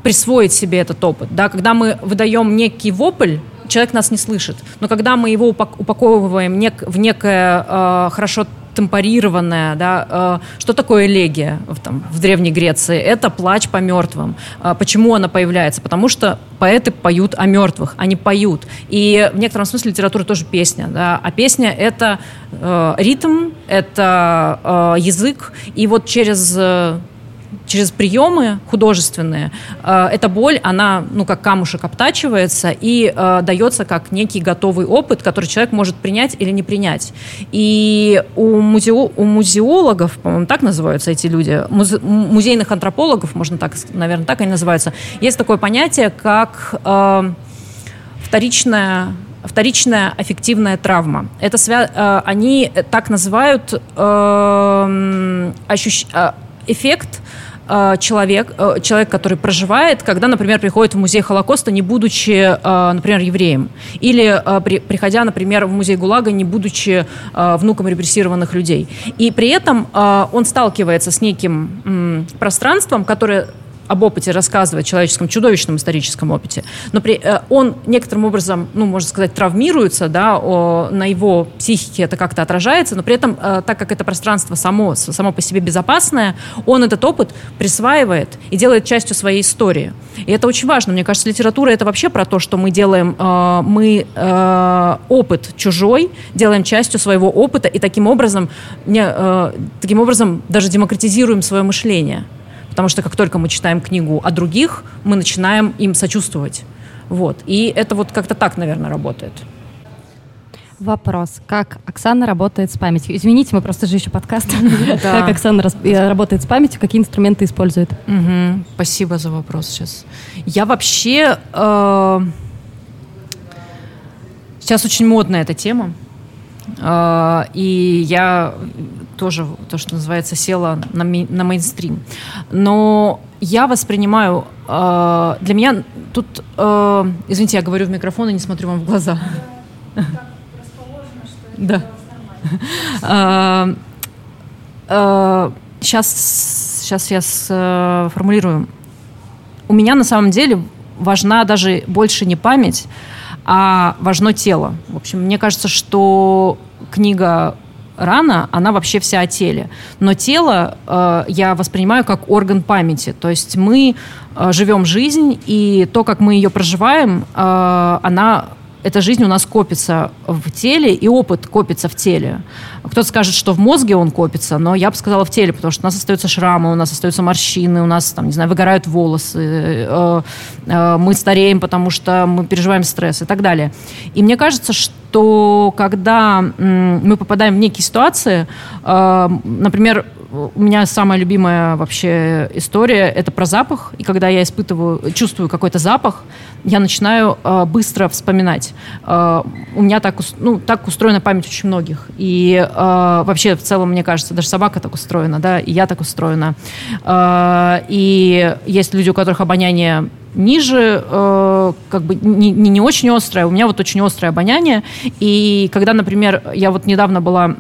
присвоить себе этот опыт. Да? Когда мы выдаем некий вопль, человек нас не слышит. Но когда мы его упаковываем в некое э, хорошо темпорированная, да, э, что такое элегия в, там, в Древней Греции? Это плач по мертвым. Э, почему она появляется? Потому что поэты поют о мертвых, они поют. И в некотором смысле литература тоже песня, да, а песня это э, ритм, это э, язык, и вот через через приемы художественные э, эта боль, она, ну, как камушек обтачивается и э, дается как некий готовый опыт, который человек может принять или не принять. И у, музео, у музеологов, по-моему, так называются эти люди, музе, музейных антропологов, можно так, наверное, так они называются, есть такое понятие, как э, вторичная вторичная аффективная травма. Это свя... Э, они так называют э, ощущ... Эффект человек, э, человек, который проживает, когда, например, приходит в музей Холокоста, не будучи, э, например, евреем. Или приходя, например, в музей ГУЛАГа, не будучи внуком репрессированных людей. И при этом он сталкивается с неким пространством, которое об опыте рассказывает, человеческом чудовищном историческом опыте, но при, э, он некоторым образом, ну, можно сказать, травмируется, да, о, на его психике это как-то отражается, но при этом, э, так как это пространство само, само по себе безопасное, он этот опыт присваивает и делает частью своей истории. И это очень важно. Мне кажется, литература это вообще про то, что мы делаем, э, мы опыт чужой делаем частью своего опыта и таким образом, таким образом даже демократизируем свое мышление. Потому что как только мы читаем книгу о других, мы начинаем им сочувствовать. Вот. И это вот как-то так, наверное, работает. Вопрос. Как Оксана работает с памятью? Извините, мы просто же еще подкаст. Как Оксана э, работает с памятью, какие инструменты использует? Спасибо за вопрос сейчас. Я вообще... Э, сейчас очень модная эта тема. Э, и я тоже то, что называется, села на, ми, на мейнстрим. Но я воспринимаю, э, для меня тут, э, извините, я говорю в микрофон и не смотрю вам в глаза. Да. Сейчас, сейчас я сформулирую. У меня на самом деле важна даже больше не память, а важно тело. В общем, мне кажется, что книга рана, она вообще вся о теле. Но тело э, я воспринимаю как орган памяти. То есть мы э, живем жизнь, и то, как мы ее проживаем, э, она эта жизнь у нас копится в теле, и опыт копится в теле. Кто-то скажет, что в мозге он копится, но я бы сказала в теле, потому что у нас остаются шрамы, у нас остаются морщины, у нас, там, не знаю, выгорают волосы, э, э, мы стареем, потому что мы переживаем стресс и так далее. И мне кажется, что когда мы попадаем в некие ситуации, э, например, у меня самая любимая вообще история это про запах. И когда я испытываю, чувствую какой-то запах, я начинаю быстро вспоминать. У меня так, ну, так устроена память очень многих. И э, вообще в целом, мне кажется, даже собака так устроена, да, и я так устроена. Э, и есть люди, у которых обоняние ниже, э, как бы не, не, не очень острое. У меня вот очень острое обоняние. И когда, например, я вот недавно была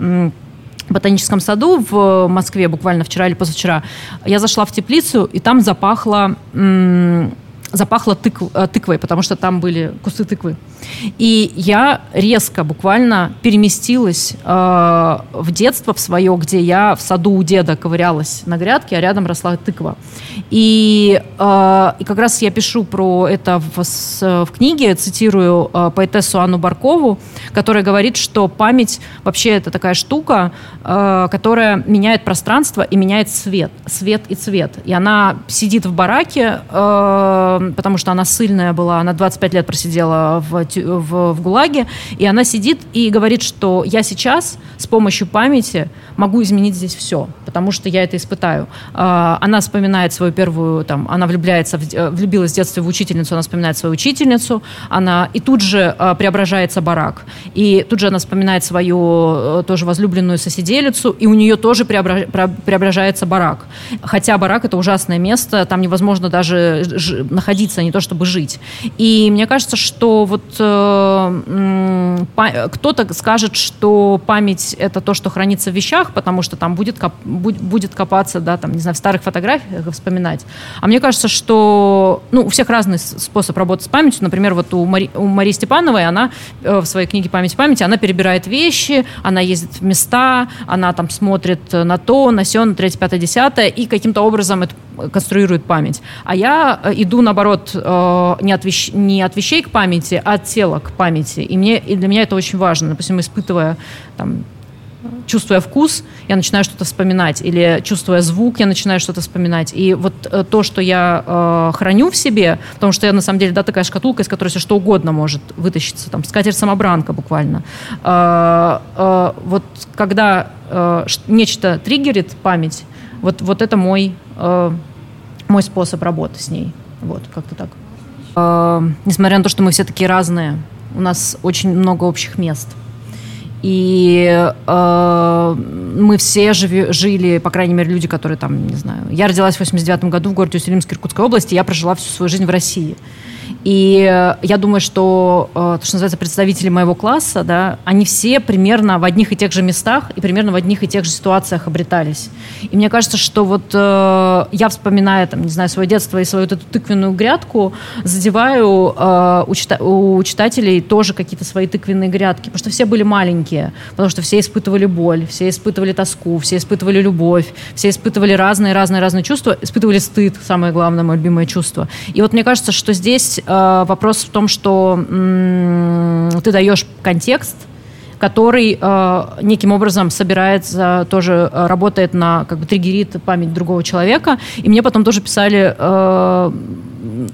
ботаническом саду в Москве буквально вчера или позавчера, я зашла в теплицу, и там запахло запахло тыкв, э, тыквой, потому что там были кусты тыквы. И я резко, буквально переместилась э, в детство в свое, где я в саду у деда ковырялась на грядке, а рядом росла тыква. И, э, и как раз я пишу про это в, в книге, цитирую э, поэтессу Анну Баркову, которая говорит, что память вообще это такая штука, э, которая меняет пространство и меняет цвет, свет и цвет. И она сидит в бараке, э, потому что она сильная была, она 25 лет просидела в в, в ГУЛАГе, и она сидит и говорит, что я сейчас с помощью памяти могу изменить здесь все, потому что я это испытаю. А, она вспоминает свою первую, там, она влюбляется, э, влюбилась в детстве в учительницу, она вспоминает свою учительницу, она, и тут же а, преображается барак. И тут же она вспоминает свою э, тоже возлюбленную соседелицу, и у нее тоже преображается барак. Хотя барак это ужасное место, там невозможно даже находиться, не то чтобы жить. И мне кажется, что вот кто-то скажет, что память это то, что хранится в вещах, потому что там будет, будет копаться, да, там, не знаю, в старых фотографиях вспоминать. А мне кажется, что, ну, у всех разный способ работы с памятью. Например, вот у, Мари, у Марии Степановой, она э, в своей книге «Память памяти», она перебирает вещи, она ездит в места, она там смотрит на то, на сё, на третье, пятое, десятое, и каким-то образом это конструирует память. А я э, иду, наоборот, э, не от, вещ, не от вещей к памяти, а от тела к памяти. И, мне, и для меня это очень важно. Допустим, испытывая там, чувствуя вкус, я начинаю что-то вспоминать, или чувствуя звук, я начинаю что-то вспоминать. И вот э, то, что я храню в себе, потому что я на самом деле, да, такая шкатулка, из которой все что угодно может вытащиться, там, скатерть-самобранка буквально. Вот когда нечто триггерит память, вот, вот это мой, э, мой способ работы с ней. Вот, как-то так. Э, несмотря на то, что мы все такие разные, у нас очень много общих мест – и э, мы все живи, жили, по крайней мере, люди, которые там, не знаю... Я родилась в 89 году в городе Усть-Илимске Иркутской области, я прожила всю свою жизнь в России. И э, я думаю, что э, то, что называется представители моего класса, да, они все примерно в одних и тех же местах и примерно в одних и тех же ситуациях обретались. И мне кажется, что вот э, я вспоминая, там, не знаю, свое детство и свою эту тыквенную грядку, задеваю э, у, чита- у читателей тоже какие-то свои тыквенные грядки, потому что все были маленькие, потому что все испытывали боль, все испытывали тоску, все испытывали любовь, все испытывали разные-разные-разные чувства, испытывали стыд, самое главное, мое любимое чувство. И вот мне кажется, что здесь э, вопрос в том, что ты даешь контекст, который э, неким образом собирается, тоже э, работает на, как бы триггерит память другого человека. И мне потом тоже писали э,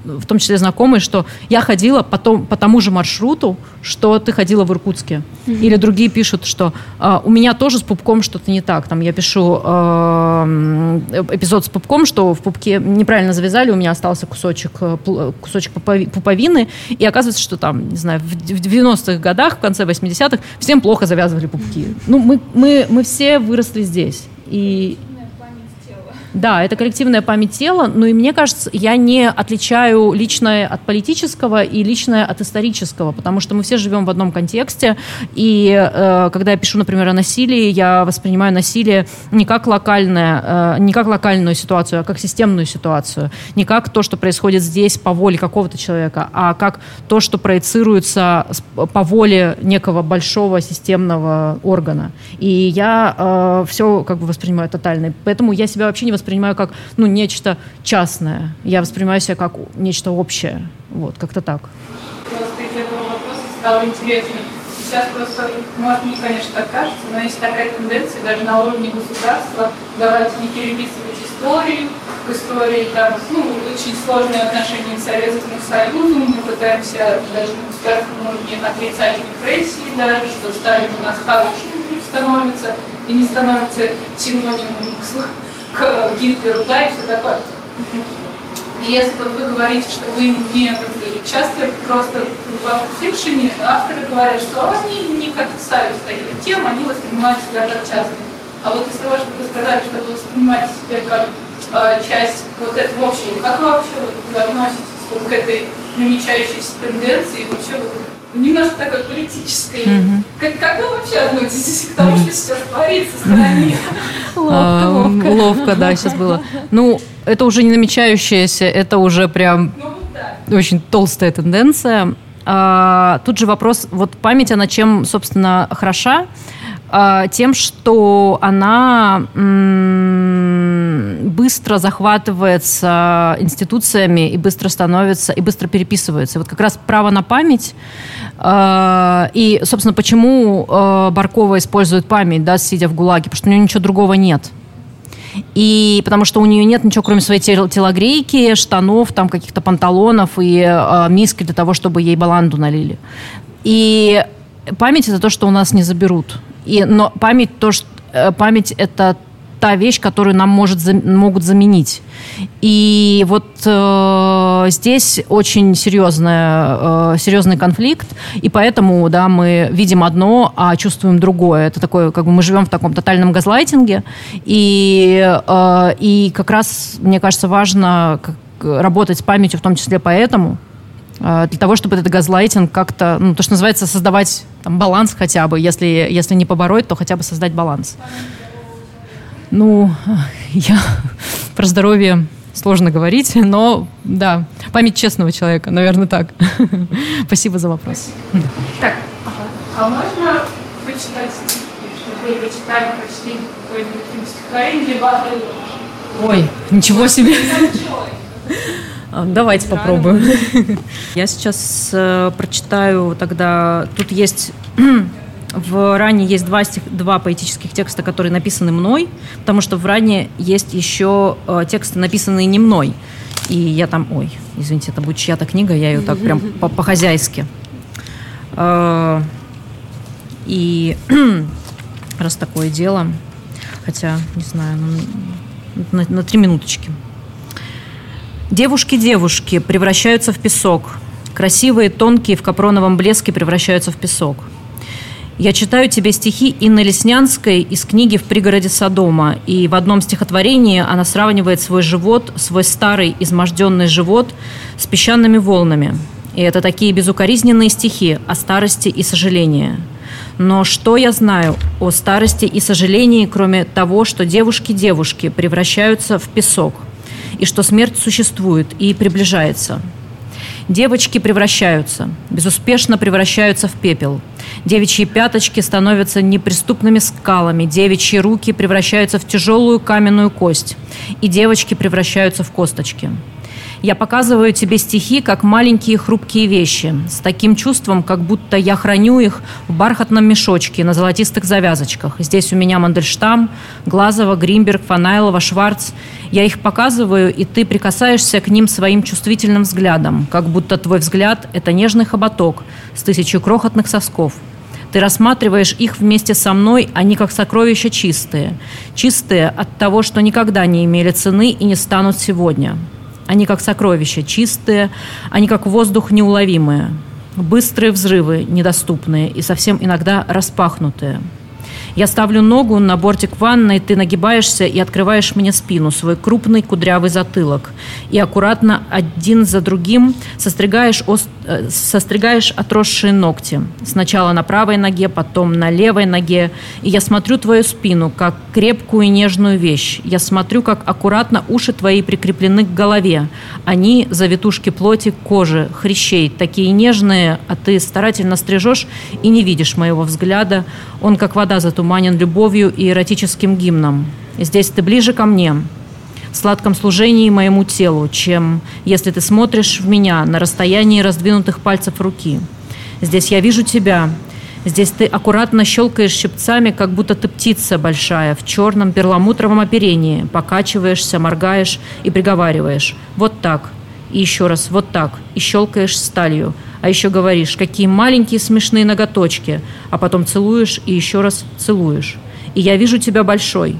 в том числе знакомые, что я ходила потом, по тому же маршруту, что ты ходила в Иркутске. Mm-hmm. Или другие пишут, что э, у меня тоже с пупком что-то не так. Там я пишу э, эпизод с пупком, что в пупке неправильно завязали, у меня остался кусочек, э, кусочек пуповины, и оказывается, что там, не знаю, в 90-х годах, в конце 80-х, всем плохо завязывали пупки. Ну, мы, мы, мы все выросли здесь. И, Да, это коллективная память тела, но и мне кажется, я не отличаю личное от политического и личное от исторического, потому что мы все живем в одном контексте, и э, когда я пишу, например, о насилии, я воспринимаю насилие не как локальное, э, не как локальную ситуацию, а как системную ситуацию, не как то, что происходит здесь по воле какого-то человека, а как то, что проецируется по воле некого большого системного органа. И я э, все как бы воспринимаю тотально. Поэтому я себя вообще не воспринимаю как ну, нечто частное. Я воспринимаю себя как нечто общее. Вот, как-то так. Просто из этого вопроса стало интересно. Сейчас просто, может, мне, конечно, так кажется, но есть такая тенденция даже на уровне государства давайте не переписывать историю, к истории там, ну, очень сложные отношения с Советским Союзом, мы пытаемся даже на государственном уровне отрицать репрессии даже, что Сталин у нас хороший становится и не становится синонимом к Гитлеру, да, и все такое. И если вы говорите, что вы не часто просто в фикшене авторы говорят, что они не ставят таких тем, они воспринимают себя как частные. А вот из того, что вы сказали, что вы воспринимаете себя как э, часть вот этого общего, как вы вообще вот, относитесь вот к этой намечающейся тенденции, вообще вот, немножко такой политической. Mm-hmm. Как, как вы вообще относитесь к тому, что сейчас творится в стране? Ловко, ловко. Ловко, да, сейчас было. Ну, это уже не намечающееся, это уже прям ну, очень толстая тенденция. А, тут же вопрос, вот память, она чем, собственно, хороша? А, тем, что она быстро захватывается институциями и быстро становится, и быстро переписывается. Вот как раз право на память, а, и, собственно, почему а, Баркова использует память, да, сидя в ГУЛАГе, потому что у нее ничего другого нет. И потому что у нее нет ничего, кроме своей телогрейки, штанов, там каких-то панталонов и э, миски для того, чтобы ей баланду налили. И память это то, что у нас не заберут. И, но память, то, что, э, память это та вещь, которую нам может, могут заменить. И вот э, здесь очень серьезная, э, серьезный конфликт, и поэтому да, мы видим одно, а чувствуем другое. Это такое, как бы мы живем в таком тотальном газлайтинге, и, э, и как раз, мне кажется, важно работать с памятью, в том числе поэтому, э, для того, чтобы этот газлайтинг как-то, ну, то, что называется, создавать там, баланс хотя бы, если, если не побороть, то хотя бы создать баланс. Ну, я про здоровье сложно говорить, но да, память честного человека, наверное, так. Спасибо за вопрос. Так, а можно почитать, чтобы вы прочитали почти какое-нибудь стихотворение либо Ой, ничего себе. А, давайте попробуем. Я сейчас э, прочитаю тогда. Тут есть в Ране есть два, стих, два поэтических текста, которые написаны мной, потому что в Ране есть еще э, тексты, написанные не мной. И я там, ой, извините, это будет чья-то книга, я ее так прям по-хозяйски. Э, и раз такое дело, хотя, не знаю, ну, на, на три минуточки. Девушки-девушки превращаются в песок. Красивые, тонкие, в капроновом блеске превращаются в песок – я читаю тебе стихи Инны Леснянской из книги «В пригороде Содома». И в одном стихотворении она сравнивает свой живот, свой старый изможденный живот с песчаными волнами. И это такие безукоризненные стихи о старости и сожалении. Но что я знаю о старости и сожалении, кроме того, что девушки-девушки превращаются в песок, и что смерть существует и приближается – Девочки превращаются, безуспешно превращаются в пепел. Девичьи пяточки становятся неприступными скалами, девичьи руки превращаются в тяжелую каменную кость, и девочки превращаются в косточки. Я показываю тебе стихи, как маленькие хрупкие вещи, с таким чувством, как будто я храню их в бархатном мешочке на золотистых завязочках. Здесь у меня Мандельштам, Глазова, Гримберг, Фанайлова, Шварц. Я их показываю, и ты прикасаешься к ним своим чувствительным взглядом, как будто твой взгляд – это нежный хоботок с тысячей крохотных сосков. Ты рассматриваешь их вместе со мной, они как сокровища чистые. Чистые от того, что никогда не имели цены и не станут сегодня. Они как сокровища, чистые, они как воздух неуловимые. Быстрые взрывы, недоступные и совсем иногда распахнутые. Я ставлю ногу на бортик ванной, ты нагибаешься и открываешь мне спину, свой крупный кудрявый затылок. И аккуратно один за другим состригаешь, ост... Э, состригаешь отросшие ногти. Сначала на правой ноге, потом на левой ноге. И я смотрю твою спину, как крепкую и нежную вещь. Я смотрю, как аккуратно уши твои прикреплены к голове. Они завитушки плоти, кожи, хрящей, такие нежные, а ты старательно стрижешь и не видишь моего взгляда. Он, как вода, затуманен любовью и эротическим гимном. Здесь ты ближе ко мне, в сладком служении моему телу, чем если ты смотришь в меня на расстоянии раздвинутых пальцев руки. Здесь я вижу тебя, Здесь ты аккуратно щелкаешь щипцами, как будто ты птица большая, в черном перламутровом оперении, покачиваешься, моргаешь и приговариваешь. Вот так. И еще раз, вот так. И щелкаешь сталью. А еще говоришь, какие маленькие смешные ноготочки. А потом целуешь и еще раз целуешь. И я вижу тебя большой.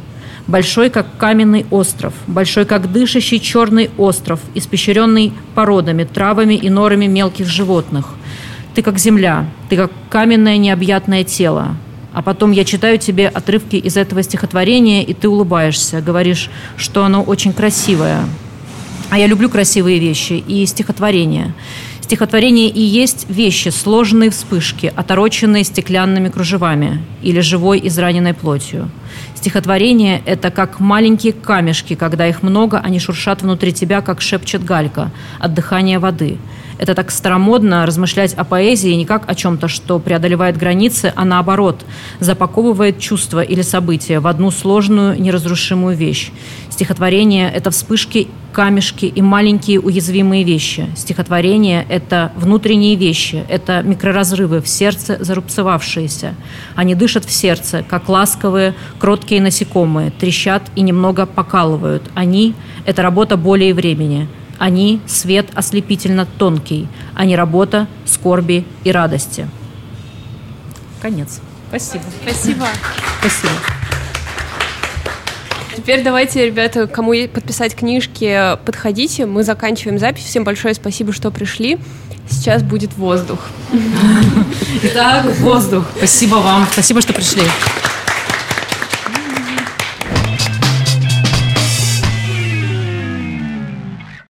Большой, как каменный остров. Большой, как дышащий черный остров, испещренный породами, травами и норами мелких животных. Ты как земля, ты как каменное необъятное тело. А потом я читаю тебе отрывки из этого стихотворения, и ты улыбаешься, говоришь, что оно очень красивое. А я люблю красивые вещи и стихотворения. Стихотворение и есть вещи, сложные вспышки, отороченные стеклянными кружевами или живой израненной плотью. Стихотворение – это как маленькие камешки, когда их много, они шуршат внутри тебя, как шепчет галька от дыхания воды – это так старомодно размышлять о поэзии не как о чем-то, что преодолевает границы, а наоборот, запаковывает чувства или события в одну сложную, неразрушимую вещь. Стихотворение – это вспышки, камешки и маленькие уязвимые вещи. Стихотворение – это внутренние вещи, это микроразрывы в сердце зарубцевавшиеся. Они дышат в сердце, как ласковые, кроткие насекомые, трещат и немного покалывают. Они – это работа боли и времени – они – свет ослепительно тонкий, а не работа скорби и радости. Конец. Спасибо. Спасибо. Спасибо. Теперь давайте, ребята, кому подписать книжки, подходите. Мы заканчиваем запись. Всем большое спасибо, что пришли. Сейчас будет воздух. Итак, воздух. Спасибо вам. Спасибо, что пришли.